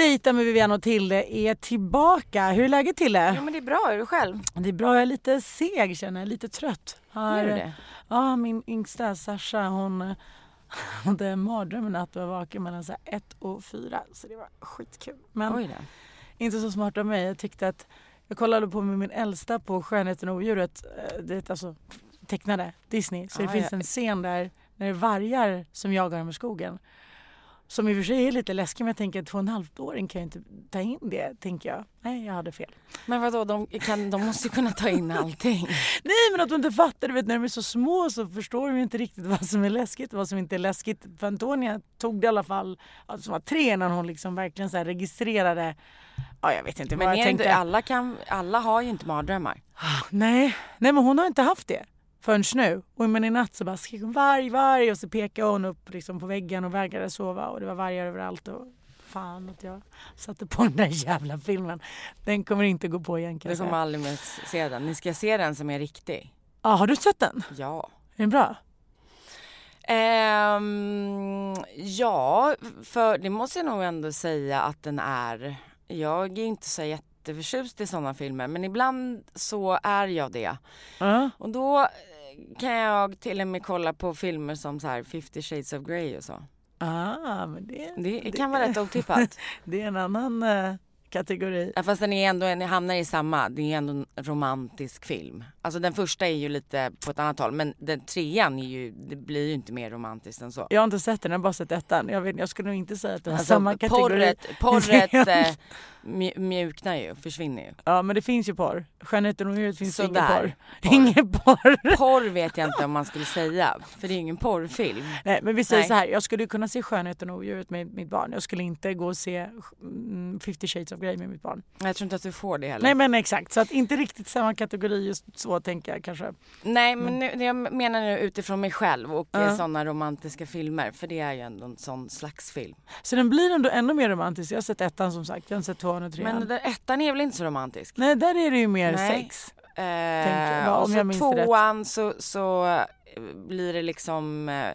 Dejta med Vivian och Tilde är tillbaka. Hur är läget Tilde? Jo men det är bra, är du själv? Det är bra, jag är lite seg känner jag, lite trött. Har, du det? Ja, min yngsta Sasha hon hade en mardröm en natt och var vaken mellan så här ett och fyra. Så det var skitkul. Men inte så smart av mig. Jag tyckte att jag kollade på med min äldsta på Skönheten och odjuret, eh, det är alltså tecknade Disney. Så det Ah, finns ja. en scen där när det är vargar som jagar dem i skogen. Som i och för sig är lite läskig men jag tänker att två och en halvåring kan ju inte ta in det, tänker jag. Nej, jag hade fel. Men vadå, de, kan, de måste ju kunna ta in allting. Nej men att de inte fattar, du vet när de är så små så förstår de ju inte riktigt vad som är läskigt och vad som inte är läskigt. För Antonia tog det i alla fall, alltså som var tre när hon liksom verkligen så registrerade, ja jag vet inte Men vad jag tänkte. inte, alla, kan, alla har ju inte mardrömmar. Nej, nej men hon har inte haft det förrän nu. Och men i natt så bara skrek hon varg, varg och så pekade hon upp liksom på väggen och vägrade sova och det var vargar överallt. Och fan att jag satte på den där jävla filmen. Den kommer inte gå på igen kan Du kommer aldrig mer se den. Ni ska se den som är riktig. Ja, har du sett den? Ja. Är den bra? Ehm, ja, för det måste jag nog ändå säga att den är. Jag är inte så jätteförtjust i sådana filmer men ibland så är jag det. Ja. Och då kan jag till och med kolla på filmer som så här 50 shades of Grey och så. Ah, men det, Det kan vara rätt otippat. det är en annan eh, kategori. Ja, fast den är ändå, den hamnar i samma, det är ändå en romantisk film. Alltså den första är ju lite på ett annat håll men den trean är ju, det blir ju inte mer romantiskt än så. Jag har inte sett den, jag har bara sett ettan. Jag, vet, jag skulle nog inte säga att det var Alltså, samma kategori. porret, porret eh, mju- mjuknar ju, försvinner ju. Ja men det finns ju porr. Skönheten och odjuret finns det ingen Sådär. porr. Porr. Ingen porr. Porr vet jag inte om man skulle säga, för det är ju ingen porrfilm. Nej men vi säger Nej. så här, jag skulle kunna se Skönheten och odjuret med mitt barn. Jag skulle inte gå och se mm, 50 shades of Grey med mitt barn. Jag tror inte att du får det heller. Nej men exakt, så att inte riktigt samma kategori just så tänker jag kanske. Nej men nu, jag menar nu utifrån mig själv och ja. sådana romantiska filmer, för det är ju ändå en sån slags film. Så den blir ändå ännu mer romantisk. Jag har sett ettan som sagt, jag har sett tvåan och trean. Men där ettan är väl inte så romantisk? Nej där är det ju mer Nej. sex. Eh, jag, om och så det rätt. tvåan så, så blir det liksom eh,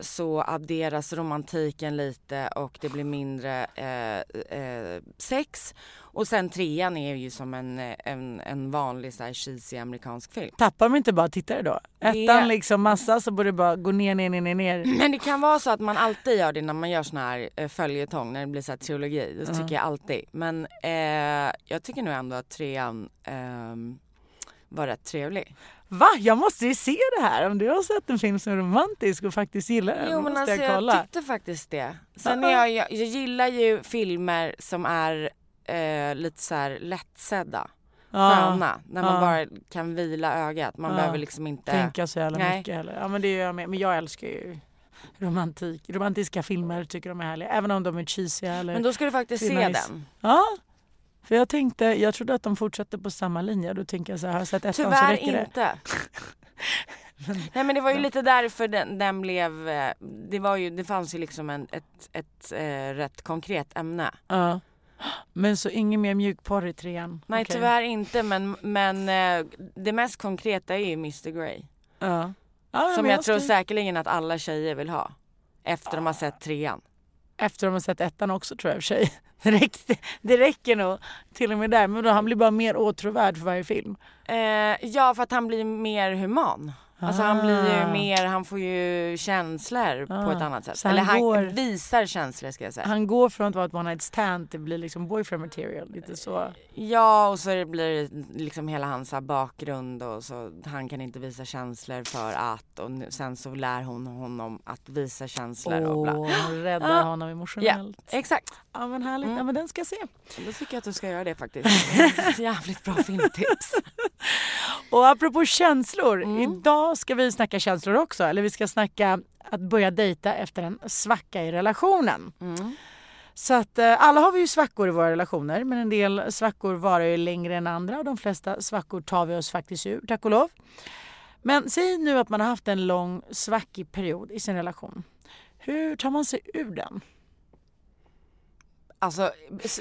så adderas romantiken lite och det blir mindre eh, eh, sex. Och sen trean är ju som en, en, en vanlig så här cheesy amerikansk film. Tappar de inte bara tittare då? Ettan liksom massa så borde det bara gå ner, ner, ner, ner, ner. Men det kan vara så att man alltid gör det när man gör sån här eh, följetong, när det blir så här trilogi. Det tycker jag alltid. Men eh, jag tycker nog ändå att trean ehm, var rätt trevlig. Va? Jag måste ju se det här. Om du har sett en film som är romantisk och faktiskt gillar den Jo men alltså jag jag, kolla. tyckte faktiskt det. Sen är jag, jag, jag gillar ju filmer som är eh, lite så här lättsedda. Ja, Sköna. När man ja. bara kan vila ögat. Man Ja. behöver liksom inte... tänka så jävla Nej. mycket heller. Ja men det gör jag med. Men jag älskar ju romantik. Romantiska filmer tycker de är härliga. Även om de är cheesy eller... Men då ska du faktiskt se nice. den. Ja. För jag tänkte, jag trodde att de fortsatte på samma linje. Då tänker jag så här, har jag sett ettan så Tyvärr räcker det. inte. Nej men det var ju lite därför den, den blev, eh, det var ju, det fanns ju liksom en, ett, ett eh, rätt konkret ämne. Ja. Men så ingen mer mjukporr i trean? Nej Okej. tyvärr inte men, men eh, det mest konkreta är ju Mr Grey. Ja. Ja, Som men jag tror säkerligen att alla tjejer vill ha. Efter de har sett trean. Efter de har sett ettan också tror jag i och för sig. Det räcker, det räcker nog till och med där. Men då han blir bara mer åtråvärd för varje film. Eh, ja för att han blir mer human. Alltså han blir ju Ah. mer, han får ju känslor på Ah. ett annat sätt. Så Eller han går- visar känslor ska jag säga. Han går från att vara ett one night stand till att bli liksom boyfriend material. Lite så. Ja och så blir det liksom hela hans bakgrund och så han kan inte visa känslor för att och nu, sen så lär hon honom att visa känslor och bla. Hon räddar Ah. honom Ja, emotionellt. exexakt. Ja men härligt, Mm. ja, men den ska jag se. Då tycker jag att du ska göra det faktiskt. Ett jävligt bra filmtips. Och apropå känslor, Mm. idag ska vi snacka känslor också. Eller vi ska snacka att börja dejta efter en svacka i relationen. Mm. Så att eh, alla har vi ju svackor i våra relationer men en del svackor varar ju längre än andra och de flesta svackor tar vi oss faktiskt ur, tack och lov. Men säg nu att man har haft en lång svackig period i sin relation. Hur tar man sig ur den? Alltså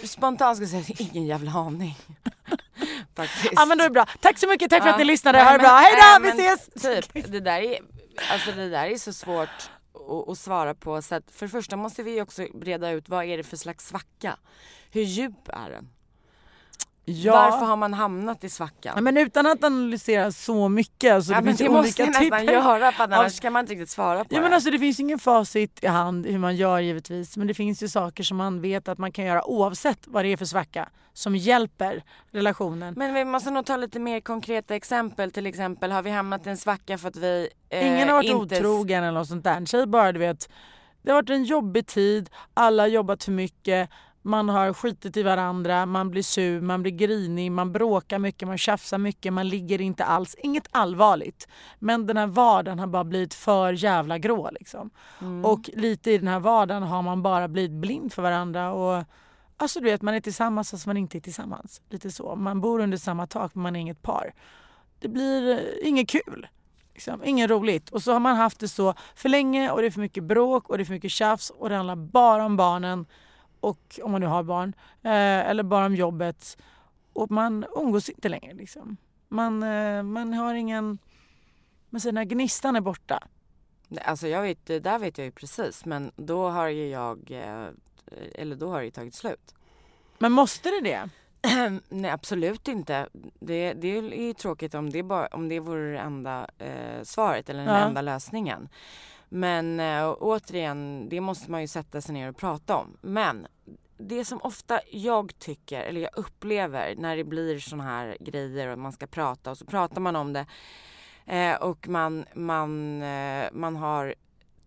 spontant ska jag säga ingen jävla aning. Faktiskt. Ja men då är det bra. Tack så mycket, tack för Ja. att ni lyssnade. Ha det bra, hej nej, då, vi ses! Typ, det där är, alltså det där är så svårt att, att svara på. Så att för det första måste vi också reda ut vad är det för slags svacka? Hur djup är den? Ja. Varför har man hamnat i svackan? Ja, men utan att analysera så mycket. Alltså, ja, det men det måste jag nästan typer. göra för annars av- kan man inte riktigt svara på Ja, men det. alltså, det finns ingen facit i hand hur man gör givetvis. Men det finns ju saker som man vet att man kan göra oavsett vad det är för svacka. Som hjälper relationen. Men vi måste nog ta lite mer konkreta exempel. Till exempel har vi hamnat i en svacka för att vi eh, Ingen har varit inte... otrogen eller något sånt där. Säg bara du vet, det har varit en jobbig tid, alla har jobbat för mycket, man har skitit i varandra, man blir sur, man blir grinig, man bråkar mycket, man tjafsar mycket, man ligger inte alls. Inget allvarligt. Men den här vardagen har bara blivit för jävla grå liksom. Mm. Och lite i den här vardagen har man bara blivit blind för varandra. Och, alltså du vet, man är tillsammans fast man inte är tillsammans. Lite så. Man bor under samma tak men man är inget par. Det blir eh, inget kul. Liksom. Inget roligt. Och så har man haft det så för länge och det är för mycket bråk och det är för mycket tjafs och det handlar bara om barnen. Och om man nu har barn. Eh, eller bara om jobbet. Och man umgås inte längre liksom. Man, eh, man har ingen... Man säger när gnistan är borta. Alltså jag vet, det där vet jag ju precis men då har ju jag, eh, eller då har det ju tagit slut. Men måste det det? Nej absolut inte. Det, det är ju tråkigt om det, bara, om det vore det enda eh, svaret eller den Ja. enda lösningen. Men eh, återigen, det måste man ju sätta sig ner och prata om. Men det som ofta jag tycker, eller jag upplever när det blir såna här grejer och man ska prata och så pratar man om det eh, och man, man, eh, man har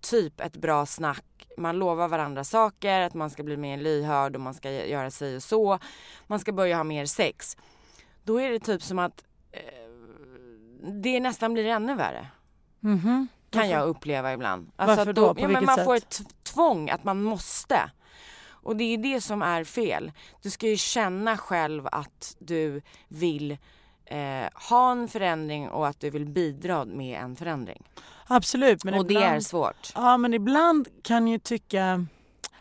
typ ett bra snack. Man lovar varandra saker, att man ska bli mer lyhörd och man ska göra sig och så. Man ska börja ha mer sex. Då är det typ som att eh, det nästan blir ännu värre. Mhm. Kan jag uppleva ibland. Alltså Varför då? På ja, men man sätt? får ett tvång att man måste. Och det är det som är fel. Du ska ju känna själv att du vill eh, ha en förändring och att du vill bidra med en förändring. Absolut. Men och det ibland, är svårt. Ja men ibland kan jag tycka,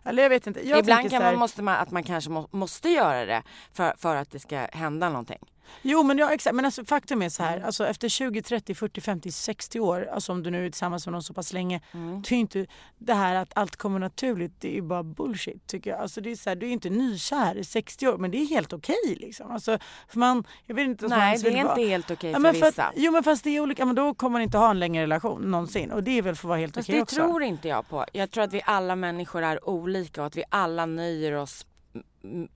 eller jag vet inte. Jag Ibland kan här, man, måste man, att man kanske må, måste göra det för, för att det ska hända någonting. Jo men, ja, exakt. men alltså, faktum är så Mm. här, alltså, efter 20, 30, 40, 50, 60 år, alltså om du nu är tillsammans med någon så pass länge, Mm. det är inte det här att allt kommer naturligt, det är ju bara bullshit tycker jag. Alltså, det är så här, du är inte nykär i 60 år men det är helt okej liksom. Alltså, för man, jag vet inte Nej, det är vara- inte helt okej Ja, för vissa. att, jo men fast det är olika, men då kommer man inte ha en längre relation någonsin och det är väl för att vara helt okej det också. tror inte jag på. Jag tror att vi alla människor är olika och att vi alla nöjer oss mm,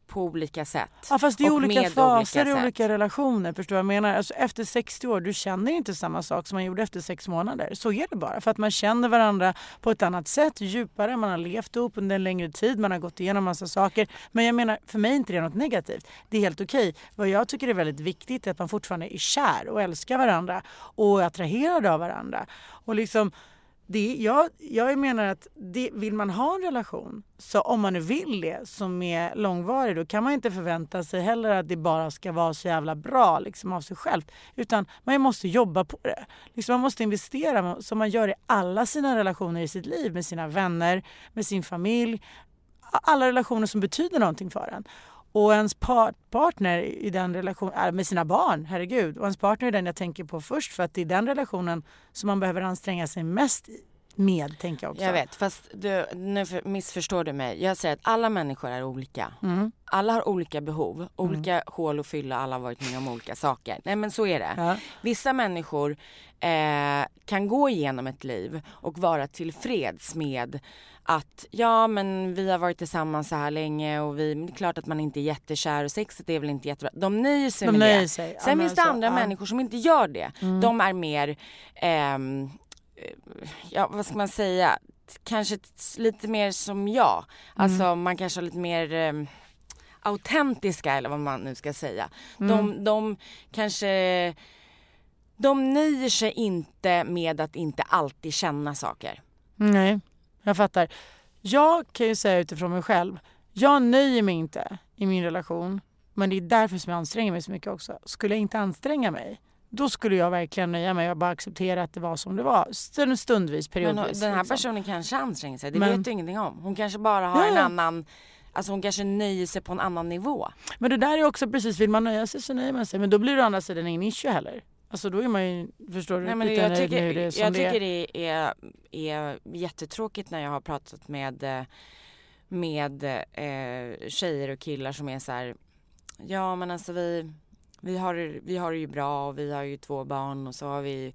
på olika sätt. Ja fast det är olika faser i olika relationer. Förstår du vad jag menar? Alltså, efter 60 år, du känner inte samma sak som man gjorde efter sex månader. Så är det bara. För att man känner varandra på ett annat sätt, djupare, man har levt ihop under en längre tid, man har gått igenom massa saker. Men jag menar, för mig är inte det något negativt. Det är helt okej. Vad jag tycker är väldigt viktigt är att man fortfarande är kär och älskar varandra och är attraherade av varandra. Och liksom det, jag, jag menar att det, vill man ha en relation, så om man nu vill det, som är långvarig, då kan man inte förvänta sig heller att det bara ska vara så jävla bra liksom, av sig självt. Utan man måste jobba på det. Liksom, man måste investera som man gör i alla sina relationer i sitt liv, med sina vänner, med sin familj. Alla relationer som betyder någonting för en. Och ens par- partner i den relationen, äh, med sina barn, herregud. Och ens partner är den jag tänker på först för att det är den relationen som man behöver anstränga sig mest med, tänker jag också. Jag vet, fast du, nu för- missförstår du mig. Jag säger att alla människor är olika. Mm. Alla har olika behov, olika hål att fylla, alla har varit med om olika saker. Nej men så är det. Ja. Vissa människor eh, kan gå igenom ett liv och vara tillfreds med att ja men vi har varit tillsammans så här länge och vi, det är klart att man inte är jättekär och sexet är väl inte jättebra. De nöjer sig De med nöjer det. sig. Sen finns det andra ja. Mm. människor som inte gör det. De är mer, ehm, eh, ja vad ska man säga, kanske lite mer som jag. Alltså Mm. man kanske har lite mer ehm, autentiska eller vad man nu ska säga. Mm. De, de kanske, de nöjer sig inte med att inte alltid känna saker. Nej, jag fattar. Jag kan ju säga utifrån mig själv, jag nöjer mig inte i min relation. Men det är därför som jag anstränger mig så mycket också. Skulle jag inte anstränga mig, då skulle jag verkligen nöja mig och bara acceptera att det var som det var. Stund, stundvis, Men periodvis. den här liksom. personen kanske anstränger sig, det Men- vet du ingenting om. Hon kanske bara har en Ja. annan, alltså hon kanske nöjer sig på en annan nivå. Men det där är också precis, vill man nöja sig så nöjer man sig. Men då blir det å andra sidan ingen issue heller. Alltså då är man ju, förstår du, Nej, men jag tycker, hur det som jag det tycker det är, är jättetråkigt när jag har pratat med, med eh, tjejer och killar som är så här, ja men alltså vi, vi, har, vi har det ju bra och vi har ju två barn och så har vi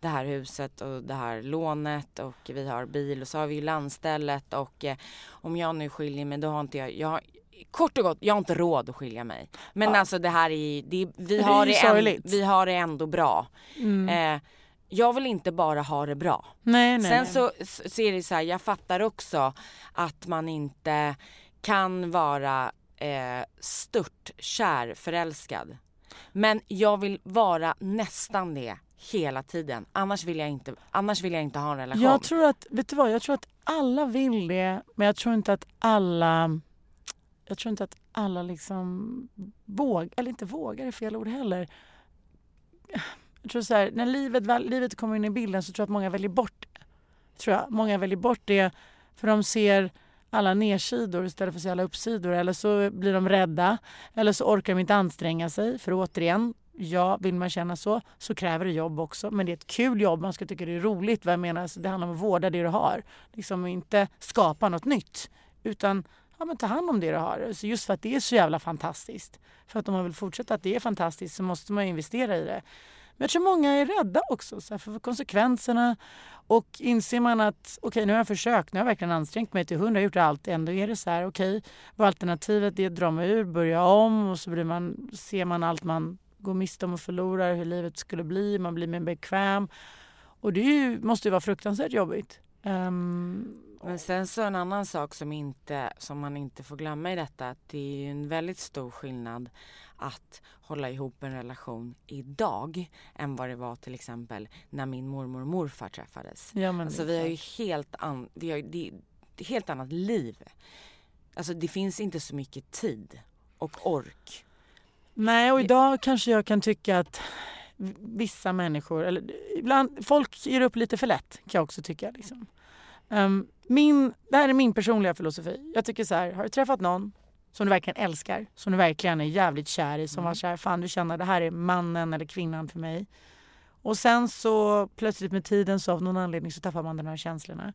det här huset och det här lånet och vi har bil och så har vi ju landstället och eh, om jag nu skiljer mig då har inte jag, jag Kort och gott, jag har inte råd att skilja mig. Men alltså det här är, det, vi, har ju det en, vi har det ändå bra. Mm. Eh, jag vill inte bara ha det bra. nej, nej, Sen nej. så, så är det så här, jag fattar också att man inte kan vara eh, stört kär förälskad. Men jag vill vara nästan det hela tiden. Annars vill jag inte, annars vill jag inte ha en relation. Jag tror att, vet du vad, jag tror att alla vill det men jag tror inte att alla jag tror inte att alla liksom vågar, eller inte vågar är fel ord heller. Jag tror så här, när livet, livet kommer in i bilden så tror jag att många väljer bort det. Tror jag. Många väljer bort det för de ser alla nedsidor istället för att se alla uppsidor. Eller så blir de rädda. Eller så orkar de inte anstränga sig. För återigen, ja, vill man känna så så kräver det jobb också. Men det är ett kul jobb. Man ska tycka det är roligt. Vad jag menar, alltså, det handlar om att vårda det du har. Liksom inte skapa något nytt. Utan ja, men ta hand om det du har. Så just för att det är så jävla fantastiskt. För att om man vill fortsätta att det är fantastiskt så måste man investera i det. Men jag tror många är rädda också så här, för konsekvenserna. Och inser man att okej nu har jag försökt, nu har jag verkligen ansträngt mig till hundra, gjort allt. Ändå är det så här okej, vad alternativet är att dra mig ur, börja om och så blir man, ser man allt man går miste om och förlorar, hur livet skulle bli, man blir mer bekväm. Och det ju, måste ju vara fruktansvärt jobbigt. Um, men sen så en annan sak som, inte, som man inte får glömma i detta att det är ju en väldigt stor skillnad att hålla ihop en relation idag än vad det var till exempel när min mormor och morfar träffades. ja, men Alltså vi har ju helt, an, vi har, det, helt annat liv. Alltså det finns inte så mycket tid och ork. Nej, och idag kanske jag kan tycka att vissa människor, eller ibland, folk ger upp lite för lätt kan jag också tycka. Liksom. Ehm, min, det här är min personliga filosofi. Jag tycker så här, har du träffat någon som du verkligen älskar, som du verkligen är jävligt kär i, som var kär, fan du känner det här är mannen eller kvinnan för mig. Och sen så plötsligt med tiden så av någon anledning så tappar man de här känslorna.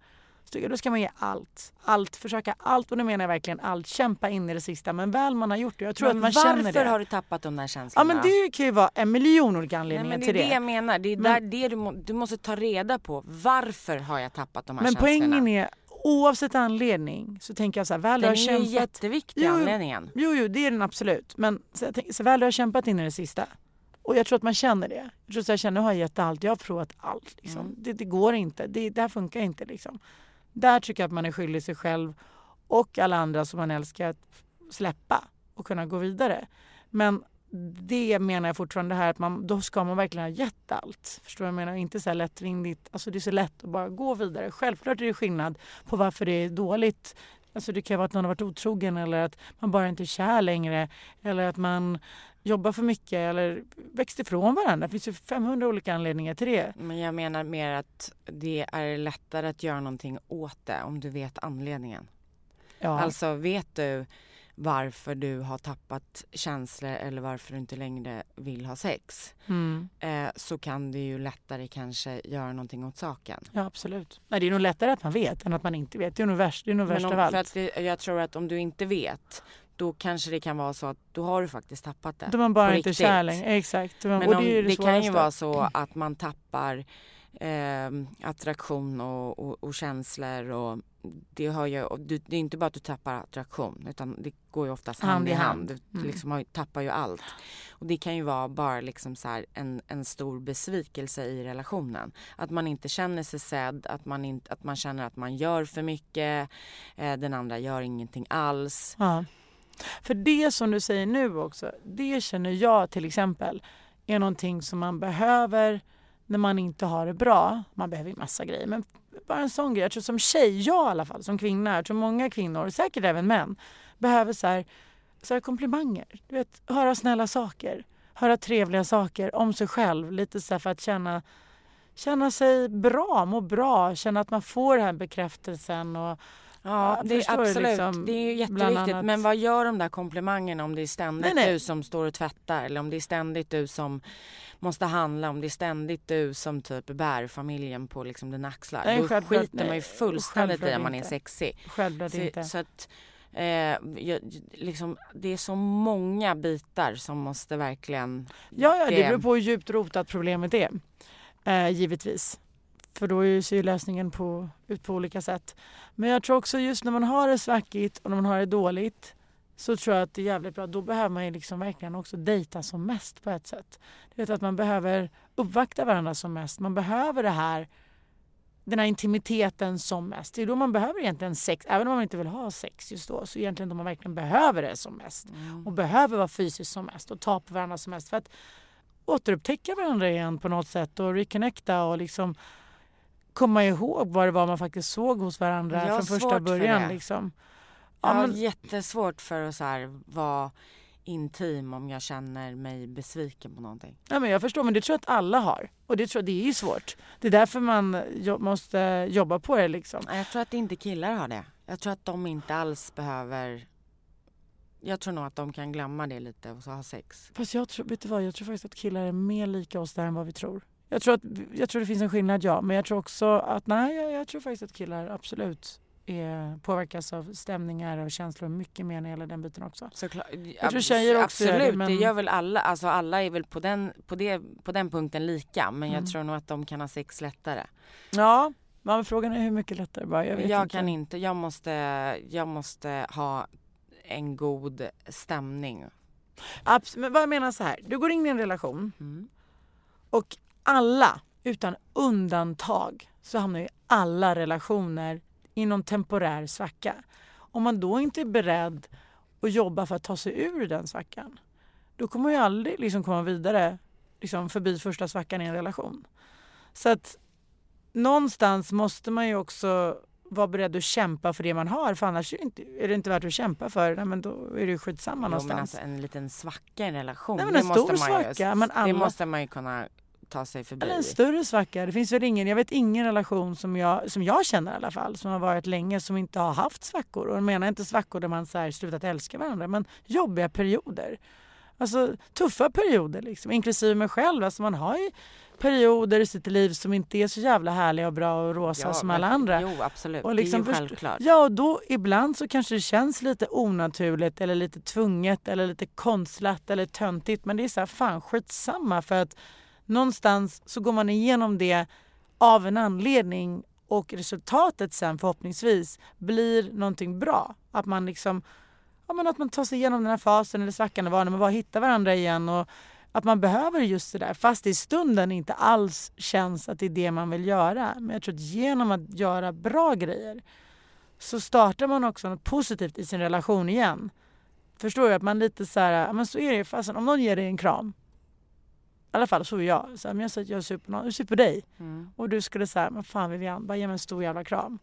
Tycker då ska man ge allt. Allt, försöka allt och nu menar jag verkligen allt. Kämpa in i det sista men väl man har gjort det. Jag tror Men att man varför känner det. har du tappat de där Ja känslorna? men det kan ju vara en miljon olika anledningar men det är till det det. jag menar. Det är Men- där, det du, må, du måste ta reda på. Varför har jag tappat de här Men känslorna? poängen är oavsett anledning så tänker jag så här, väl du Den har är kämpat. jätteviktig Jo, anledningen. Jo, jo, det är den absolut. Men så, tänker, så väl du har kämpat in i det sista. Och jag tror att man känner det. Jag tror att jag känner, nu har jag gett allt. Jag har provat allt. Liksom. Mm. Det, det går inte. Det, det här funkar inte. Liksom. Där tycker jag att man är skyldig sig själv och alla andra som man älskar att släppa och kunna gå vidare. Men det menar jag fortfarande här att man, då ska man verkligen ha gett allt. Förstår du vad jag menar? Inte så här lättvindigt. Alltså det är så lätt att bara gå vidare. Självklart är det skillnad på varför det är dåligt. Alltså det kan vara att någon har varit otrogen eller att man bara inte är kär längre. Eller att man jobbar för mycket eller växt ifrån varandra. Det finns ju 500 olika anledningar till det. Men jag menar mer att det är lättare att göra någonting åt det om du vet anledningen. Ja. Alltså vet du varför du har tappat känslor eller varför du inte längre vill ha sex Mm. eh, så kan du ju lättare kanske göra någonting åt saken. Ja absolut. Nej, det är nog lättare att man vet än att man inte vet. Det är nog värst, det är nog värst Men av om, allt. det, jag tror att om du inte vet då kanske det kan vara så att då har du faktiskt tappat det. Då man bara inte riktigt. kär längre. Exakt. Men om, det, det, det, kan ju vara så att man tappar eh, attraktion och, och, och känslor och det, har ju, du, det är inte bara att du tappar attraktion utan det går ju oftast hand, i hand. Du Mm. liksom tappar ju allt. Och det kan ju vara bara liksom så en, en stor besvikelse i relationen. Att man inte känner sig sedd, att man, inte, att man känner att man gör för mycket, eh, den andra gör ingenting alls. Ja. För det som du säger nu också, det känner jag till exempel är någonting som man behöver när man inte har det bra. Man behöver ju massa grejer men bara en sån grej. Jag tror som tjej, jag i alla fall som kvinna, jag tror många kvinnor, säkert även män, behöver så här, så här komplimanger. Du vet, höra snälla saker, höra trevliga saker om sig själv. Lite så här för att känna, känna sig bra, må bra, känna att man får den här bekräftelsen och Ja, det är absolut. liksom, det är ju jätteviktigt. annat. Men vad gör de där komplimangerna om det är ständigt Nej, nej. du som står och tvättar eller om det är ständigt du som måste handla, om det är ständigt du som typ bär familjen på liksom dina axlar. Nej, Då skiter man ju nej. fullständigt i om man är sexig. självklart inte. så att eh, jag, liksom, det är så många bitar som måste verkligen... Ja, ja, det- beror på hur djupt rotat problemet är. Eh, givetvis. För då ser ju lösningen på, ut på olika sätt. Men jag tror också just när man har det svackigt och när man har det dåligt så tror jag att det är jävligt bra. Då behöver man ju liksom verkligen också dejta som mest på ett sätt. Du vet att man behöver uppvakta varandra som mest. Man behöver det här den här intimiteten som mest. Det är då man behöver egentligen sex, även om man inte vill ha sex just då. Så egentligen då man verkligen behöver det som mest. Mm. Och behöver vara fysiskt som mest och ta på varandra som mest. För att återupptäcka varandra igen på något sätt och reconnecta och liksom komma ihåg vad det var man faktiskt såg hos varandra Jag från första för början. det. Liksom. Jag Ja, har men, jättesvårt för att så här, vara intim om jag känner mig besviken på någonting. ja, men jag förstår, men det tror jag att alla har. Och det tror jag, det är ju svårt. Det är därför man jo- måste jobba på det. Liksom. Jag tror att inte killar har det. Jag tror att de inte alls behöver... Jag tror nog att de kan glömma det lite och så ha sex. Fast jag tror, vet du vad, jag tror faktiskt att killar är mer lika oss där än vad vi tror. Jag tror, att, jag tror det finns en skillnad, ja. Men jag tror också att, nej, jag, jag tror faktiskt att killar absolut är, påverkas av stämningar och känslor mycket mer när det gäller den biten också. Såklart. Jag tror tjejer också gör det, Absolut, det, men- gör väl alla. Alltså alla är väl på den, på det, på den punkten lika. Men Mm. jag tror nog att de kan ha sex lättare. Ja, men frågan är hur mycket lättare bara. Jag, Jag inte. kan inte. Jag måste, jag måste ha en god stämning. Abs- men vad jag menar så här, du går in i en relation Mm. och alla, utan undantag, så hamnar ju alla relationer i någon temporär svacka. Om man då inte är beredd att jobba för att ta sig ur den svackan, då kommer man ju aldrig liksom komma vidare liksom förbi första svackan i en relation. Så att någonstans måste man ju också vara beredd att kämpa för det man har för annars är det inte, är det inte värt att kämpa för. Nej, men då är det skitsamma Jo, men alltså en liten svacka i en relation. Nej, men det en måste stor man ju, svacka, men Det alla- måste man ju kunna ta sig förbi. Eller en större svacka. Det finns väl ingen, jag vet ingen relation som jag, som jag känner i alla fall, som har varit länge som inte har haft svackor. Och jag menar inte svackor där man så här slutat älska varandra, men jobbiga perioder. Alltså tuffa perioder liksom, inklusive mig själv. Alltså man har ju perioder i sitt liv som inte är så jävla härliga och bra och rosa Ja, som men- alla andra. Jo absolut, Och det är liksom ju först- självklart. Ja, och då ibland så kanske det känns lite onaturligt eller lite tvunget eller lite konstlat eller töntigt. Men det är så här, fan skitsamma för att någonstans så går man igenom det av en anledning och resultatet sen förhoppningsvis blir någonting bra. Att man liksom ja, men att man tar sig igenom den här fasen eller svackan var när man bara hittar varandra igen och att man behöver just det där fast det i stunden inte alls känns att det är det man vill göra. Men jag tror att genom att göra bra grejer så startar man också något positivt i sin relation igen. Förstår du? Att man lite så här, ja, men så är det ju. Om någon ger dig en kram. I alla fall så är jag. Så här, men jag säger att jag super, någon, jag super dig. Mm. Och du skulle säga, men fan Vivian, bara ge mig en stor jävla kram.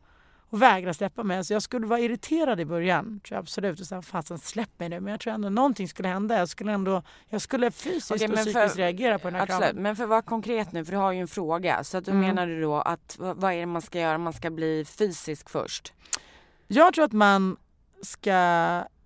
Och vägra släppa mig. Så jag skulle vara irriterad i början, tror jag absolut. Och säga, fasen släpp mig nu. Men jag tror ändå någonting skulle hända. Jag skulle ändå, jag skulle fysiskt Okej, och psykiskt för- reagera på den här Absolut, kramen. men för att vara konkret nu, för du har ju en fråga. Så att då Mm. menar du då att vad vad är det man ska göra? Man ska bli fysisk först. Jag tror att man ska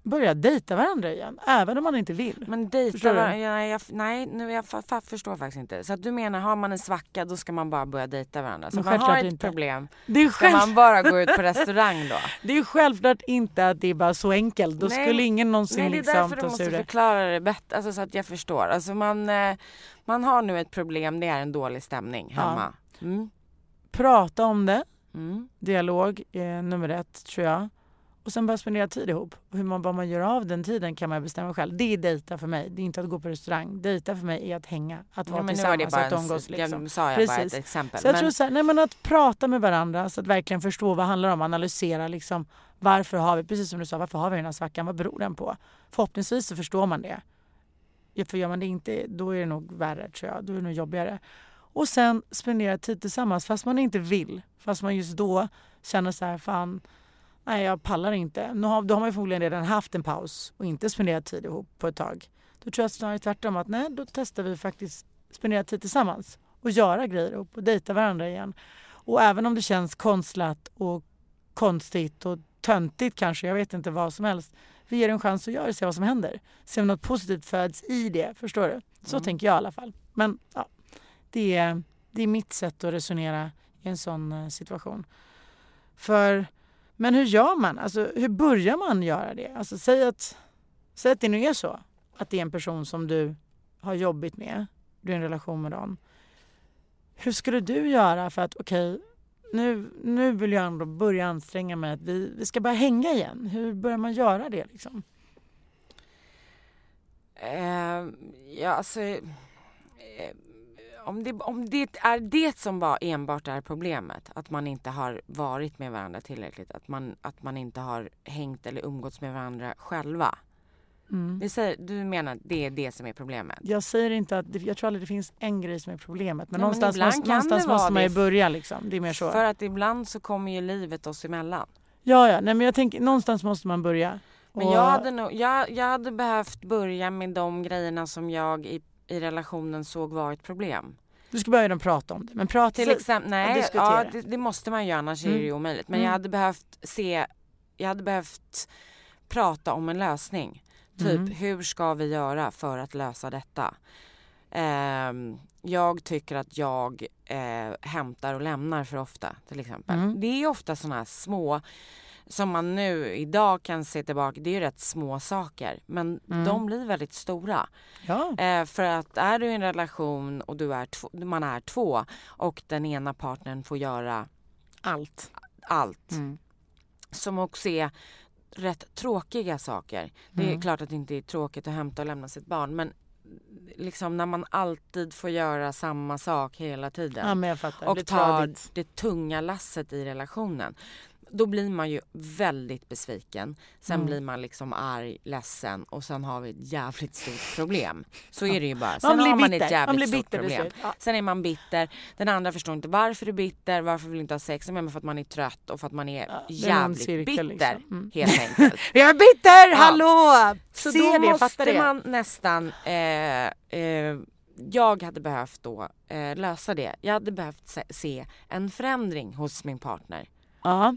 börja dejta varandra igen. Även om man inte vill. Men dejta du? var, nej, jag, nu jag fa, förstår faktiskt inte. Så att du menar, har man en svacka då ska man bara börja dejta varandra? Så Men man har ett inte. problem, Det är, ska själv... man bara gå ut på restaurang då? det är självklart inte att det är bara så enkelt. Då Nej, skulle ingen någonsin Nej, det är liksom därför du ta sig måste förklara det bättre, alltså, så att jag förstår. Alltså man, eh, man har nu ett problem, det är en dålig stämning Ja. hemma. Mm. Prata om det. Mm. Dialog är nummer ett tror jag. Och sen börja spendera tid ihop. Och hur man, vad man gör av den tiden kan man bestämma själv. Det är dejta för mig. Det är inte att gå på restaurang. Dejta för mig är att hänga. Att vara Ja, tillsammans, bara att umgås. Liksom. jag sa jag bara ett Precis. exempel. Så jag men, tror så här, nej men att prata med varandra så att verkligen förstå vad det handlar om. Analysera liksom varför har vi, precis som du sa, varför har vi den här svackan? Vad beror den på? Förhoppningsvis så förstår man det. För gör man det inte, då är det nog värre tror jag. Då är det nog jobbigare. Och sen spendera tid tillsammans fast man inte vill. Fast man just då känner så här, fan, nej jag pallar inte. Nu har, då har man ju förmodligen redan haft en paus och inte spenderat tid ihop på ett tag. Då tror jag snarare tvärtom att nej, då testar vi faktiskt spendera tid tillsammans och göra grejer ihop och dejta varandra igen. Och även om det känns konstlat och konstigt och töntigt kanske, jag vet inte vad som helst. Vi ger en chans att göra och se vad som händer. Se om något positivt föds i det, förstår du? Så tänker jag i alla fall. Men ja, det är, det är mitt sätt att resonera i en sån eh, situation. För, men hur gör man? Alltså, hur börjar man göra det? Alltså, säg, att, säg att det nu är så att det är en person som du har jobbigt med, du är i en relation med dem. Hur skulle du göra för att okej, nu, nu vill jag ändå börja anstränga mig att vi, vi ska börja hänga igen. Hur börjar man göra det liksom? Eh, ja, alltså... Eh, om det, om det är det som bara enbart är problemet, att man inte har varit med varandra tillräckligt, att man, att man inte har hängt eller umgåtts med varandra själva. Mm. Säger, du menar att det är det som är problemet? Jag säger inte att, jag tror aldrig det finns en grej som är problemet. Men men någonstans, ibland måste, någonstans måste man ju börja liksom. Det är mer så. För att ibland så kommer ju livet oss emellan. Ja, ja. Nej, men jag tänker, någonstans måste man börja. Men jag hade, nog, jag, jag hade behövt börja med de grejerna som jag i, i relationen såg var ett problem. Du ska börja prata om det. Men prata Till exempel, nej, ja, det, det måste man göra annars är Mm. det ju omöjligt. Men Mm. jag hade behövt se, jag hade behövt prata om en lösning. Typ Mm. hur ska vi göra för att lösa detta? Ehm, jag tycker att jag eh, hämtar och lämnar för ofta till exempel. Mm. Det är ofta sådana här små som man nu idag kan se tillbaka, det är ju rätt små saker men Mm. de blir väldigt stora. Ja. Eh, för att är du i en relation och du är två, man är två och den ena partnern får göra Allt. allt Mm. som också är rätt tråkiga saker. Det är Mm. klart att det inte är tråkigt att hämta och lämna sitt barn men liksom när man alltid får göra samma sak hela tiden Ja, och tar tradigt. det tunga lasset i relationen. Då blir man ju väldigt besviken. Sen Mm. blir man liksom arg, ledsen och sen har vi ett jävligt stort problem. Så är det ju bara. Sen Man blir har man bitter. ett jävligt Man blir stort problem. Ja. Sen är man bitter. Den andra förstår inte varför du är bitter, varför vill du inte ha sex? Men för att man är trött och för att man är Ja, är jävligt cirkel, bitter liksom. Mm. helt enkelt. Jag är bitter! Ja. Hallå! Så Se då det, måste det. man nästan... Eh, eh, jag hade behövt då eh, lösa det. Jag hade behövt se, se en förändring hos min partner. Ja.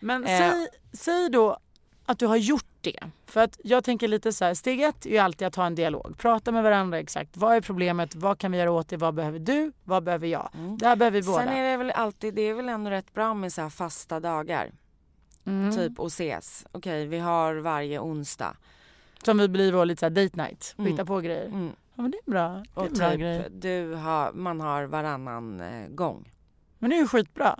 Men Eh. säg, säg då att du har gjort det. För att jag tänker lite så här, steg ett är ju alltid att ha en dialog. Prata med varandra exakt. Vad är problemet? Vad kan vi göra åt det? Vad behöver du? Vad behöver jag? Det här behöver vi båda. Mm. Sen är det väl alltid, det är väl ändå rätt bra med så fasta dagar. Mm. Typ och ses. Okej, vi har varje onsdag. Som vi blir vår lite så här date night. Och Mm. hitta på grejer. Mm. Ja men det är bra. Det är Och bra typ, grej. du har, man har varannan eh, gång. Men det är ju skitbra.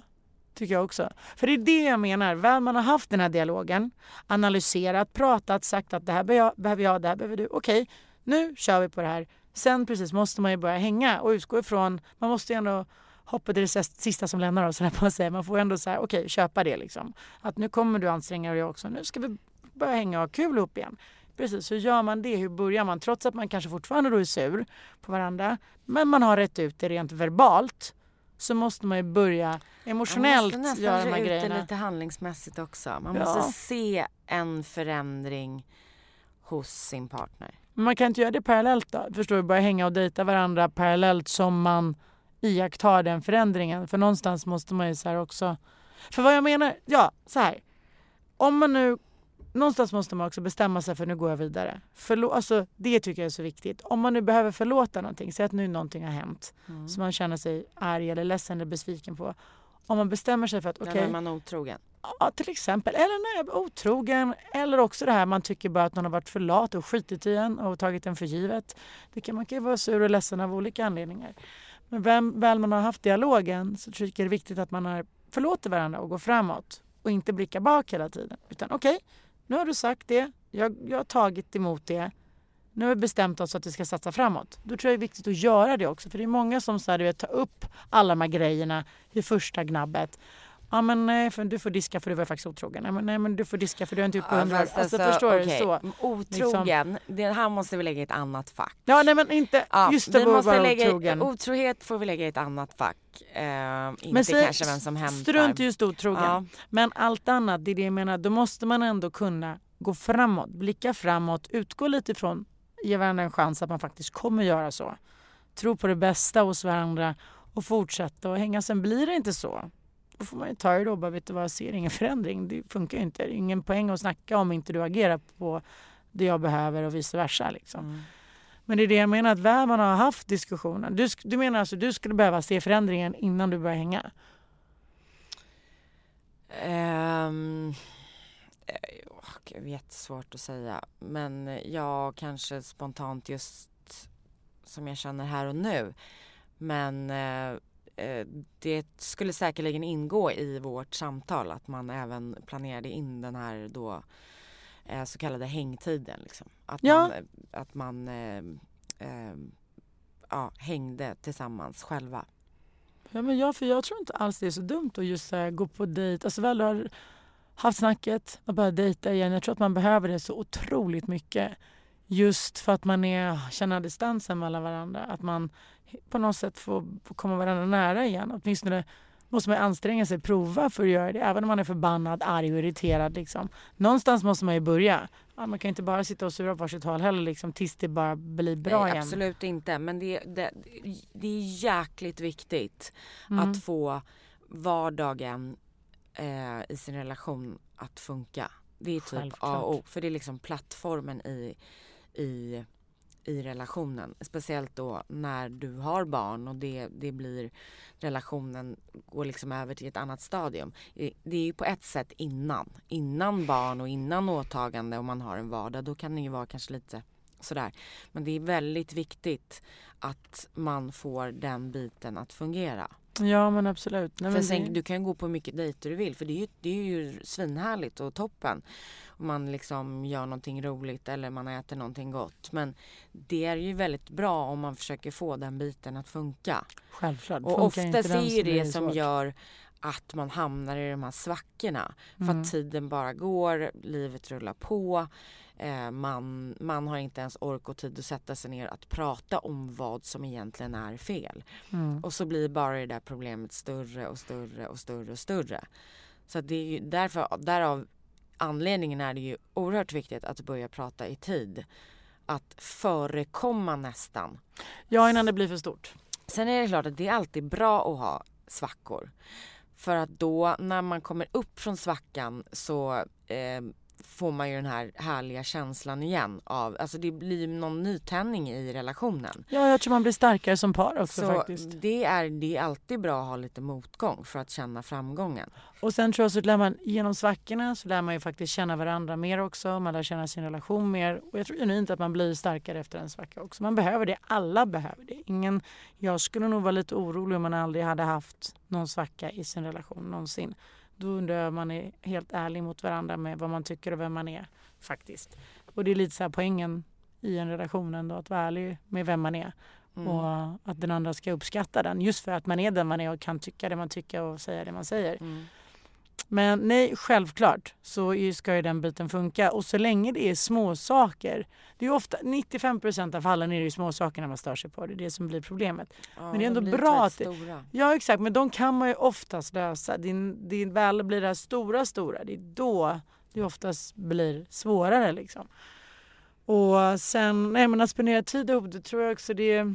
Tycker jag också. För det är det jag menar. Väl man har haft den här dialogen, analyserat, pratat, sagt att det här behöver jag, behöver jag det här behöver du. Okej, nu kör vi på det här. Sen precis måste man ju börja hänga och utgå ifrån, man måste ju ändå hoppa till det sista som lämnar oss, på att säga. Man får ändå säga, okej, köpa det liksom. Att nu kommer du anstränga dig också. Nu ska vi börja hänga och ha kul ihop igen. Precis, hur gör man det? Hur börjar man? Trots att man kanske fortfarande då är sur på varandra, men man har rätt ut det rent verbalt, så måste man ju börja emotionellt man måste göra nästan de här ge ut det grejerna. lite handlingsmässigt också. Man Ja. måste se en förändring hos sin partner. Men man kan inte göra det parallellt då? Förstår du? Börja hänga och dejta varandra parallellt som man iakttar den förändringen. För någonstans måste man ju så här också... För vad jag menar, ja så här. Om man nu någonstans måste man också bestämma sig för nu går jag vidare. Förlå- alltså, det tycker jag är så viktigt. Om man nu behöver förlåta någonting, säg att nu någonting har hänt Mm. som man känner sig arg eller ledsen eller besviken på. Om man bestämmer sig för att okej, När är man otrogen? ja, till exempel, eller när jag är otrogen eller också det här man tycker bara att någon har varit för lat och skitit i en och tagit en för givet. Det kan man kan ju vara sur och ledsen av olika anledningar. Men vem, väl man har haft dialogen så tycker jag det är viktigt att man har förlåter varandra och går framåt och inte blickar bak hela tiden. Utan okej, nu har du sagt det, jag, jag har tagit emot det. Nu har vi bestämt oss att vi ska satsa framåt. Då tror jag det är viktigt att göra det också. För det är många som så här, du vet, tar upp alla de här grejerna i första gnabbet. Ja men nej, för du får diska för du var faktiskt otrogen. Nej men, nej, men du får diska för du har inte gjort på hundra Alltså, alltså, förstår du? okej, Så. Liksom. Otrogen, det här måste vi lägga i ett annat fack. Ja nej men inte Ja, just det vi måste lägga, otrogen. Otrohet får vi lägga i ett annat fack. Eh, inte Men säg- kanske vem som hämtar. Strunt just otrogen. Ja. Men allt annat, det är det jag menar, då måste man ändå kunna gå framåt, blicka framåt, utgå lite ifrån, ge varandra en chans att man faktiskt kommer göra så. Tro på det bästa hos varandra och fortsätta och hänga. Sen blir det inte så. Då får man ju ta det då, bara vet du vad, jag ser ingen förändring. Det funkar ju inte. Det är ingen poäng att snacka om inte du agerar på det jag behöver och vice versa. Liksom. Mm. Men det är det jag menar, att väl man har haft diskussionen. Du, du menar alltså du skulle behöva se förändringen innan du börjar hänga? Ehm, eh, åh, gud, det är jättesvårt att säga. Men jag kanske spontant just som jag känner här och nu. Men eh, eh, det skulle säkerligen ingå i vårt samtal att man även planerade in den här då eh, så kallade hängtiden. Liksom. Att Ja. man, eh, att man eh, eh, ja, hängde tillsammans själva. Ja, men jag, för jag tror inte alls det är så dumt att just här, gå på dejt. Alltså väl du har haft snacket och börjat dejta igen. Jag tror att man behöver det så otroligt mycket. Just för att man är, känner distansen mellan varandra. Att man på något sätt får komma varandra nära igen. Åtminstone måste man anstränga sig, prova för att göra det. Även om man är förbannad, arg och irriterad. Liksom. Någonstans måste man ju börja. Ja, man kan inte bara sitta och sura på varsitt håll heller liksom, tills det bara blir bra Nej, igen. Absolut inte. Men det, det, det är jäkligt viktigt Mm. att få vardagen eh, i sin relation att funka. Det är typ A Självklart. och O. För det är liksom plattformen i, i, i relationen. Speciellt då när du har barn och det, det blir relationen går liksom över till ett annat stadium. Det är ju på ett sätt innan. Innan barn och innan åtagande om man har en vardag. Då kan det ju vara kanske lite sådär. Men det är väldigt viktigt att man får den biten att fungera. Ja men absolut. Nej, men sen, det- Du kan gå på hur mycket dejter du vill för det är ju, det är ju svinhärligt och toppen. Man liksom gör någonting roligt eller man äter någonting gott. Men det är ju väldigt bra om man försöker få den biten att funka. Självklart. Och oftast är ju det som gör att man hamnar i de här svackorna. För Mm. att tiden bara går, livet rullar på. Eh, man, man har inte ens ork och tid att sätta sig ner att prata om vad som egentligen är fel. Mm. Och så blir bara det där problemet större och större och större och större. Så det är ju därför, därav anledningen är det ju oerhört viktigt att börja prata i tid. Att förekomma nästan. Ja innan det blir för stort. Sen är det klart att det är alltid bra att ha svackor. För att då när man kommer upp från svackan så eh, får man ju den här härliga känslan igen av, alltså det blir någon nytändning i relationen. Ja jag tror man blir starkare som par också Så faktiskt. det är, det är alltid bra att ha lite motgång för att känna framgången. Och sen tror jag så lär man genom svackorna så lär man ju faktiskt känna varandra mer också. Man lär känna sin relation mer. Och jag tror genuint att man blir starkare efter en svacka också. Man behöver det. Alla behöver det. Ingen, jag skulle nog vara lite orolig om man aldrig hade haft någon svacka i sin relation någonsin. Då undrar jag om man är helt ärlig mot varandra med vad man tycker och vem man är faktiskt. Och det är lite så här poängen i en relation ändå att vara ärlig med vem man är. Mm. Och att den andra ska uppskatta den just för att man är den man är och kan tycka det man tycker och säga det man säger. Mm. Men nej, självklart så ska ju den biten funka. Och så länge det är små saker. Det är ofta, 95% av fallen är det ju små saker när man stör sig på. Det är det som blir problemet. Ja, Men det är ändå de bra att det- stora. Ja exakt, men de kan man ju oftast lösa. Det, är- det är väl blir det här stora, stora. Det är då det oftast blir svårare liksom. Och sen, nej men att spendera tid ihop, det tror jag också det, a,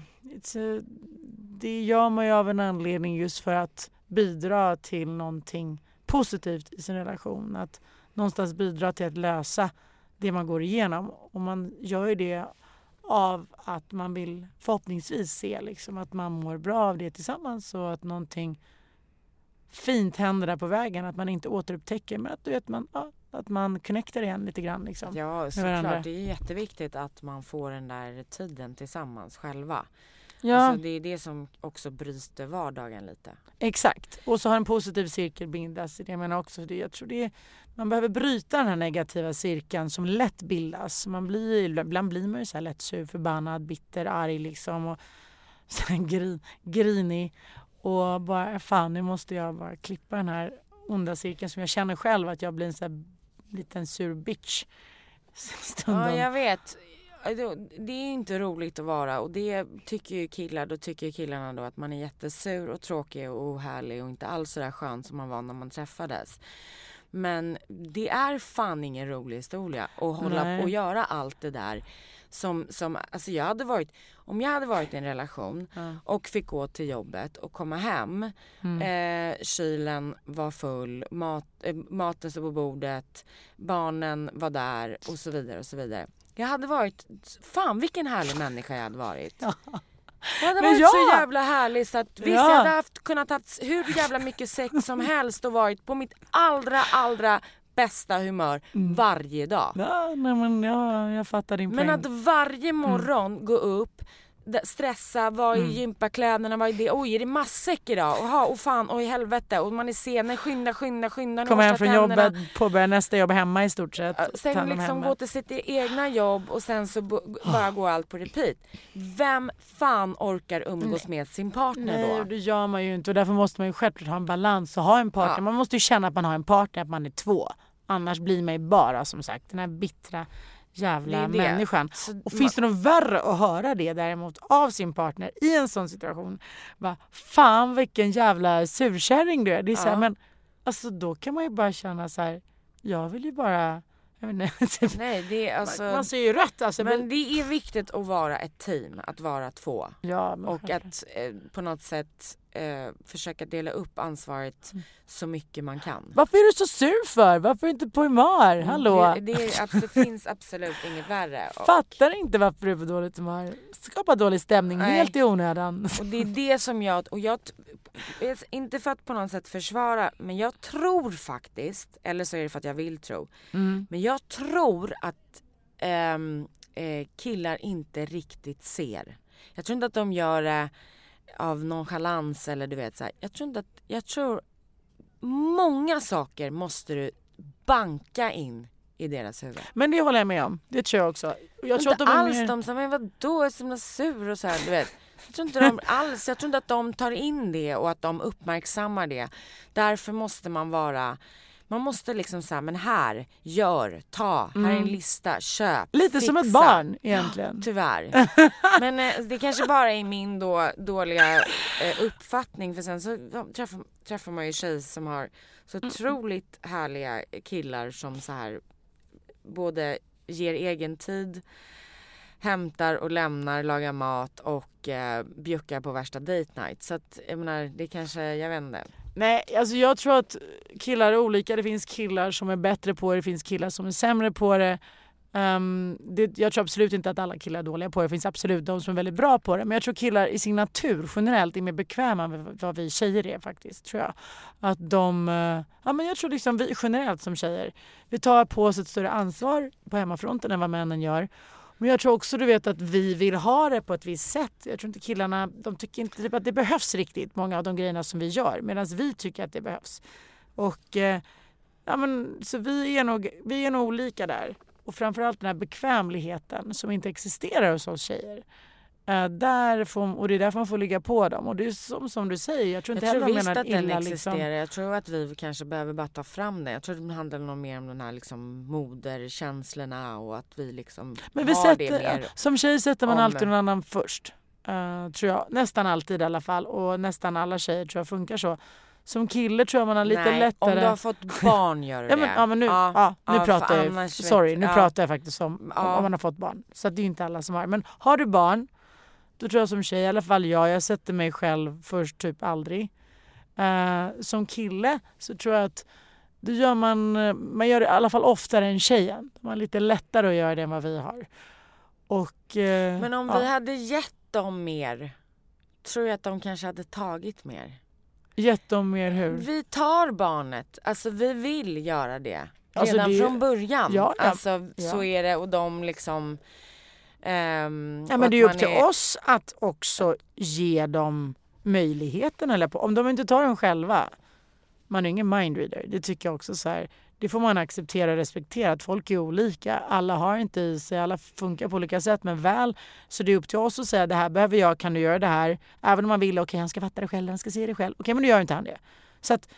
det gör man ju av en anledning just för att bidra till någonting positivt i sin relation. Att någonstans bidra till att lösa det man går igenom. Och man gör ju det av att man vill förhoppningsvis se liksom, att man mår bra av det tillsammans och att någonting fint händer där på vägen. Att man inte återupptäcker men att, du vet, man, ja, att man connectar igen lite grann. Liksom, Ja, såklart. Det är jätteviktigt att man får den där tiden tillsammans själva. Ja, Alltså, det är det som också bryter vardagen lite. exakt. Och så har en positiv cirkel bildas. Jag menar också det. Jag tror det är, man behöver bryta den här negativa cirkeln som lätt bildas. Man blir, ibland blir man ju så här lätt sur, förbannad, bitter, arg liksom. Och så grin, grinig. Och bara fan nu måste jag bara klippa den här onda cirkeln som jag känner själv att jag blir en så här liten sur bitch. Stundom. Ja, jag vet. Alltså, Det är inte roligt att vara och det tycker ju killar. Då tycker ju killarna då att man är jättesur och tråkig och ohärlig och inte alls så där skön som man var när man träffades. Men det är fan ingen rolig historia att hålla Nej. och göra allt det där. Som, som, alltså jag hade varit, om jag hade varit i en relation Ja. och fick gå till jobbet och komma hem. Mm. Eh, kylen var full, mat, eh, maten stod på bordet, barnen var där och så vidare och så vidare. Jag hade varit, fan vilken härlig människa jag hade varit. Jag hade Men varit ja! så jävla härlig så att visst Ja. jag hade haft, kunnat haft hur jävla mycket sex som helst och varit på mitt allra allra bästa humör Mm. varje dag. Ja, nej, men ja, jag fattar din Men poäng. att varje morgon gå upp, stressa, vara Mm. i gympakläderna, vara i det, oj är det matsäck idag? Oha, och fan, oj helvete. Och man är sen, nej, skynda, skynda, skynda, Komma hem från tänderna. jobbet, påbörja nästa jobb hemma i stort sett. Sen liksom hemmet. gå till sitt egna jobb och sen så bara går allt på repeat. Vem fan orkar umgås med sin partner Nej, då? och det gör man ju inte och därför måste man ju självklart ha en balans och ha en partner. Ja. Man måste ju känna att man har en partner, att man är två. Annars blir man ju bara som sagt den här bittra jävla Det det. människan. Och finns det något värre att höra det däremot av sin partner i en sån situation? Bara, Fan vilken jävla surkärring du är. Det är så här, Ja. men alltså då kan man ju bara känna så här. Jag vill ju bara... Inte, typ, Nej, det är alltså... man ser ju rött alltså. Men det är viktigt att vara ett team, att vara två. ja, Och självklart. att eh, på något sätt eh, försöka dela upp ansvaret Mm. så mycket man kan. Varför är du så sur för? Varför inte på humör? Hallå? Mm, Det, det är, abs- finns absolut inget värre. Och, Fattar inte varför du är på dåligt humör. Skapa dålig stämning Nej. helt i onödan. och det är det som jag, och jag, inte för att på något sätt försvara, men jag tror faktiskt, eller så är det för att jag vill tro, Mm. men jag tror att ehm, eh, killar inte riktigt ser. Jag tror inte att de gör det av nonchalans eller du vet så här. Jag tror inte att, jag tror många saker måste du banka in i deras huvud. Men det håller jag med om. Det tror jag också. Jag tror inte att de alls mer... de som, men vadå, jag är så himla sur och så här, du vet. Jag tror inte de alls, jag tror inte att de tar in det och att de uppmärksammar det. Därför måste man vara, man måste liksom säga men här, gör, ta, här är en lista, köp, Mm. Lite som ett fixa. barn egentligen. Tyvärr. Men eh, det kanske bara är min då, dåliga eh, uppfattning för sen så ja, träffar, träffar man ju tjejer som har så Mm. otroligt härliga killar som så här både ger egen tid, hämtar och lämnar, lagar mat och eh, bjuckar på värsta date night. Så att jag menar det kanske, jag vet inte. Nej, alltså jag tror att killar är olika. Det finns killar som är bättre på det, det finns killar som är sämre på det. Um, det jag tror absolut inte att alla killar är dåliga på det. Det finns absolut de som är väldigt bra på det. Men jag tror killar i sin natur generellt är mer bekväma med vad vi tjejer är faktiskt. Tror jag. Att de, uh, ja men jag tror liksom vi generellt som tjejer, vi tar på oss ett större ansvar på hemmafronten än vad männen gör. Men jag tror också du vet att vi vill ha det på ett visst sätt. Jag tror inte killarna, de tycker inte typ att det behövs riktigt många av de grejerna som vi gör medan vi tycker att det behövs. Och eh, ja men så vi är nog, vi är nog olika där. Och framförallt den här bekvämligheten som inte existerar hos oss tjejer. Eh, där får, och det är därför man får ligga på dem. Och det är som, som du säger, jag tror inte Jag tror heller visst att den illa. existerar. Liksom. Jag tror att vi kanske behöver bara ta fram det. Jag tror det handlar nog mer om den här liksom moderkänslorna och att vi liksom Men vi har det sätter, mer. som tjej sätter man om- alltid någon annan först. Eh, tror jag. Nästan alltid i alla fall. Och nästan alla tjejer tror jag funkar så. Som kille tror jag man har lite Nej, lättare... om du har fått barn gör du Ja men, det. ja, men nu, ja, nu ja, pratar jag sorry, nu ja. pratar jag faktiskt om, om, Ja. man har fått barn. Så att det är inte alla som har. Men har du barn, då tror jag som tjej, i alla fall jag, jag sätter mig själv först typ aldrig. Eh, som kille så tror jag att Då gör man, man gör det i alla fall oftare än tjejen. Man har lite lättare att göra det än vad vi har. Och, eh, Men om ja, vi hade gett dem mer, tror jag att de kanske hade tagit mer. gett dem mer hur? Vi tar barnet, alltså vi vill göra det. Alltså, Redan det är- från början. Ja, ja, alltså så är det och de liksom... ehm, Ja, men det är upp till oss att också ge dem möjligheten. Eller på. Om de inte tar den själva, man är ingen mindreader. Det tycker jag också så här. Det får man acceptera och respektera att folk är olika. Alla har inte i sig, alla funkar på olika sätt. Men väl så det är upp till oss att säga det här behöver jag, kan du göra det här? Även om man vill, okej han ska fatta det själv, han ska se det själv. Okej men då gör inte han det. Så att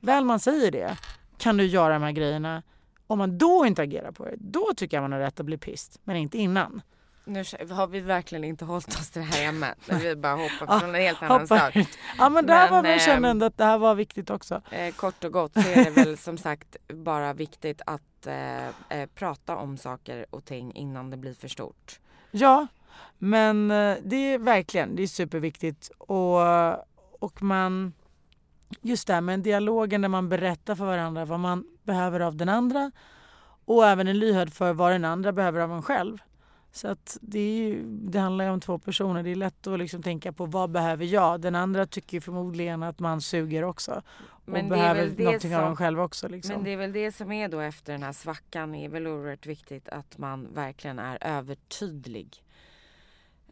väl man säger det, kan du göra de här grejerna. Om man då inte agerar på det, då tycker jag man har rätt att bli pist. Men inte innan. Nu har vi verkligen inte hållit oss till det här ämnet. Vi bara hoppar från en helt annan Hoppa sak. Ja men där Men, var ehm, kände ändå att det här var viktigt också. Eh, kort och gott så är det väl som sagt bara viktigt att eh, eh, prata om saker och ting innan det blir för stort. Ja, men eh, det är verkligen, det är superviktigt. Och, och man, just det här med dialogen där man berättar för varandra vad man behöver av den andra och även en lyhörd för vad den andra behöver av en själv. Så att det, är ju, det handlar ju om två personer. Det är lätt att liksom tänka på vad behöver jag? Den andra tycker förmodligen att man suger också. Och Men behöver någonting av som- dem själv också. Liksom. Men det är väl det som är då efter den här svackan är väl oerhört viktigt att man verkligen är övertydlig.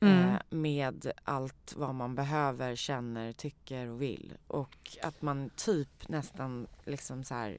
Mm. Eh, med allt vad man behöver, känner, tycker och vill. Och att man typ nästan liksom så här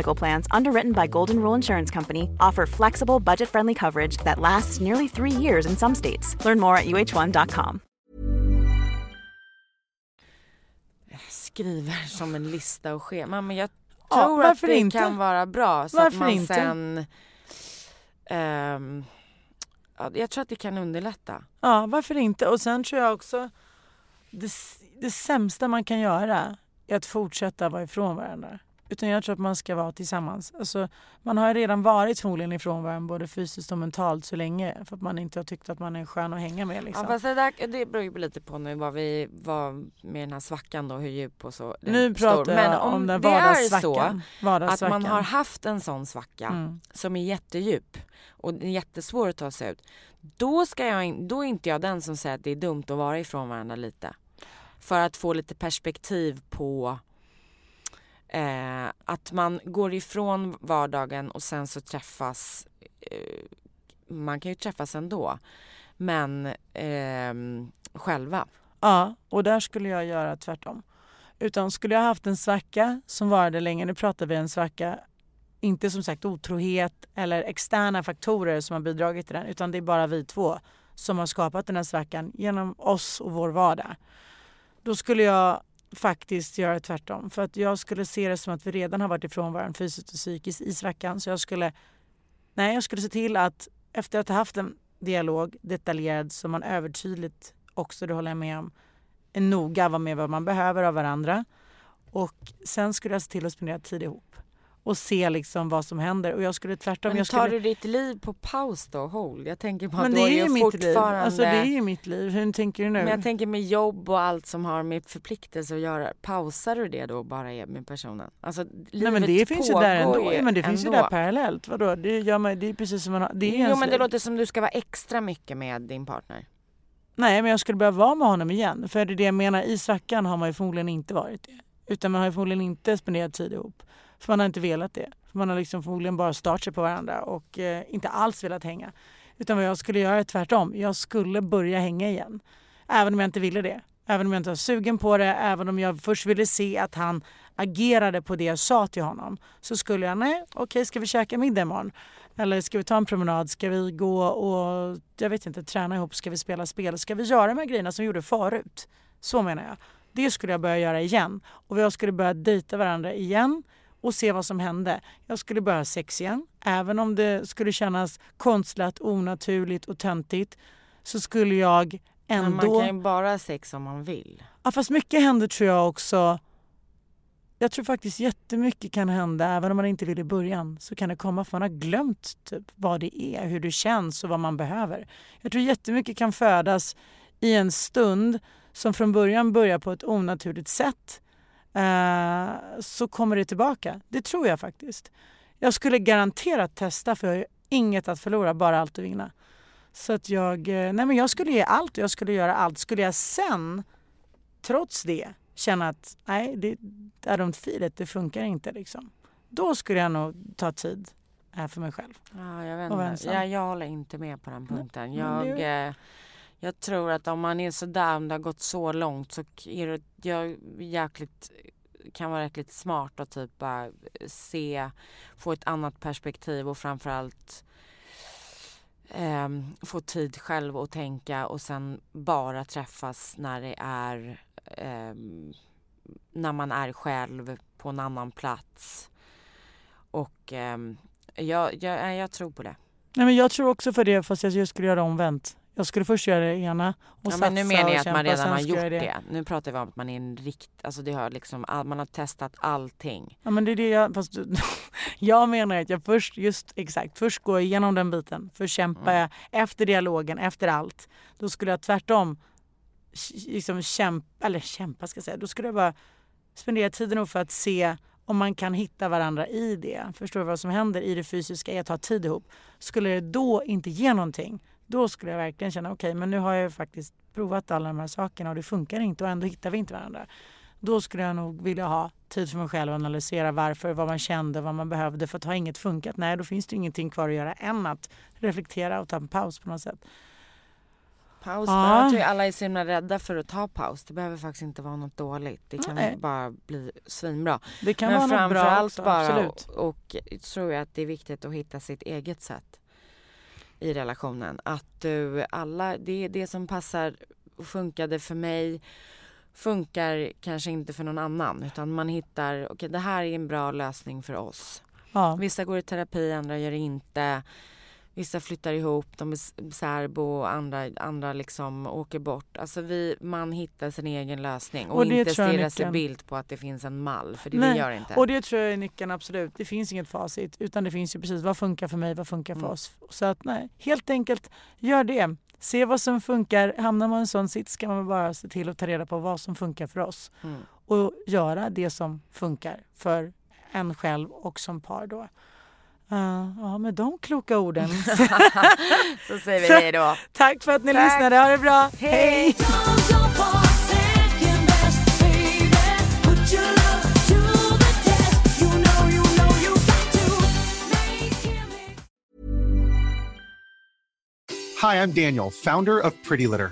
Medical Plans, underwritten by Golden Rule Insurance Company, offer flexible, budget friendly coverage that lasts nearly three years in some states. Learn more at uh1.com. skriver som en lista och schema. Men jag Ja, tror att varför det inte? kan vara bra. Så Varför att man inte? sen... ja, jag tror att det kan underlätta. Ja, varför inte? Och sen tror jag också det, det sämsta man kan göra är att fortsätta vara ifrån varandra. Utan jag tror att man ska vara tillsammans. Alltså, man har ju redan varit förmodligen ifrån varandra både fysiskt och mentalt så länge för att man inte har tyckt att man är skön att hänga med. Liksom. Ja, fast det, där, det beror ju lite på nu vad vi var med den här svackan då, hur djup och så. nu pratar Men jag om den det är så vardagssvackan. att vardagssvackan. man har haft en sån svacka Mm. som är jättedjup och jättesvår att ta sig ut. Då, ska jag, då är inte jag den som säger att det är dumt att vara ifrån varandra lite. För att få lite perspektiv på eh, att man går ifrån vardagen och sen så träffas. Eh, man kan ju träffas ändå. Men eh, själva. Ja, och där skulle jag göra tvärtom. Utan skulle jag haft en svacka som varade länge, nu pratar vi en svacka, inte som sagt otrohet eller externa faktorer som har bidragit till den, utan det är bara vi två som har skapat den här svackan genom oss och vår vardag. Då skulle jag faktiskt göra tvärtom. För att jag skulle se det som att vi redan har varit ifrån varandra fysiskt och psykiskt i svackan. Så jag skulle, nej, jag skulle se till att efter att ha haft en dialog detaljerad så man övertydligt också, det håller jag med om, är noga med vad man behöver av varandra. Och sen skulle jag se till att spendera tid ihop och se liksom vad som händer. Och jag skulle tvärtom... Men jag tar skulle... du ditt liv på paus då, hold? Jag tänker på att Men du det är ju mitt liv. fortfarande... Alltså det är ju mitt liv. Hur tänker du nu? Men jag tänker med jobb och allt som har med förpliktelse att göra. Pausar du det då bara är med personen? Alltså livet Nej men det finns ju där ändå. Ja, men det finns ju ändå. där parallellt. Vadå? Det, gör man, det är precis som man har... Det är Jo men det liv. låter som du ska vara extra mycket med din partner. Nej men jag skulle behöva vara med honom igen. För det är det jag menar, i svackan har man ju förmodligen inte varit det. Utan man har ju förmodligen inte spenderat tid ihop. För man har inte velat det. För man har liksom förmodligen bara startat sig på varandra och eh, inte alls velat hänga. Utan vad jag skulle göra är tvärtom. Jag skulle börja hänga igen. Även om jag inte ville det. Även om jag inte var sugen på det. Även om jag först ville se att han agerade på det jag sa till honom. Så skulle jag, nej okej ska vi käka middag imorgon? Eller ska vi ta en promenad? Ska vi gå och jag vet inte, träna ihop? Ska vi spela spel? Ska vi göra de här grejerna som vi gjorde förut? Så menar jag. Det skulle jag börja göra igen. Och jag skulle börja dejta varandra igen och se vad som hände. Jag skulle börja sex igen. Även om det skulle kännas konstlat, onaturligt och töntigt så skulle jag Men ändå... man kan ju bara ha sex om man vill. Ja, fast mycket händer tror jag också. Jag tror faktiskt jättemycket kan hända även om man inte vill i början. Så kan det komma för man har glömt typ, vad det är, hur det känns och vad man behöver. Jag tror jättemycket kan födas i en stund som från början börjar på ett onaturligt sätt. Eh, så kommer det tillbaka. Det tror jag faktiskt. Jag skulle garanterat testa för jag har inget att förlora, bara allt att vinna. Så att jag, eh, nej men jag skulle ge allt och jag skulle göra allt. Skulle jag sen trots det känna att nej, det är de filet, det funkar inte liksom. Då skulle jag nog ta tid här för mig själv. Ja, jag vet inte. Jag, jag håller inte med på den punkten. Jag, eh, jag tror att om man är sådär, om det har gått så långt så är det jag, jäkligt, kan vara jäkligt smart att typ bara se, få ett annat perspektiv och framförallt eh, få tid själv att tänka och sen bara träffas när det är eh, när man är själv på en annan plats. Och eh, jag, jag, jag tror på det. Nej, men jag tror också för det fast jag skulle göra omvänt. Jag skulle först göra det ena och Ja, men nu satsa menar jag att kämpa, man redan har gjort göra det. Nu pratar vi om att man är en rikt... Alltså det har liksom, all, man har testat allting. Ja men det är det jag, fast jag menar att jag först, just exakt, först går jag igenom den biten. Först kämpar Mm. jag efter dialogen, efter allt. Då skulle jag tvärtom liksom kämpa, eller kämpa ska jag säga, då skulle jag bara spendera tiden nog för att se om man kan hitta varandra i det. Förstår du vad som händer i det fysiska, i att ha tid ihop. Skulle det då inte ge någonting, då skulle jag verkligen känna okej men nu har jag faktiskt provat alla de här sakerna och det funkar inte och ändå hittar vi inte varandra. Då skulle jag nog vilja ha tid för mig själv och analysera varför, vad man kände, vad man behövde. För att har inget funkat, nej då finns det ingenting kvar att göra än att reflektera och ta en paus på något sätt. Paus, Ja. jag tror alla är så himla rädda för att ta paus. Det behöver faktiskt inte vara något dåligt. Det kan Nej. bara bli svinbra. Det kan Men vara något bra också, bara, absolut. och, och tror jag att det är viktigt att hitta sitt eget sätt i relationen. Att du, alla, det det som passar och funkade för mig funkar kanske inte för någon annan utan man hittar, okej det här är en bra lösning för oss. Ja. Vissa går i terapi, andra gör det inte. Vissa flyttar ihop, de är särbo och andra, andra liksom åker bort. Alltså vi, man hittar sin egen lösning och, Och inte stirrar sig bild på att det finns en mall för det, Nej, det gör inte. Och det tror jag är nyckeln absolut. Det finns inget facit utan det finns ju precis vad funkar för mig, vad funkar för Mm. oss. Så att nej, helt enkelt gör det. Se vad som funkar. Hamnar man i en sån sits ska man bara se till att ta reda på vad som funkar för oss. Mm. Och göra det som funkar för en själv och som par då. Uh, ja, med de kloka orden. Så säger vi hej då. Tack för att ni Tack. lyssnade. Ha det bra. Hej! Hi, I'm Daniel, founder of Pretty Litter.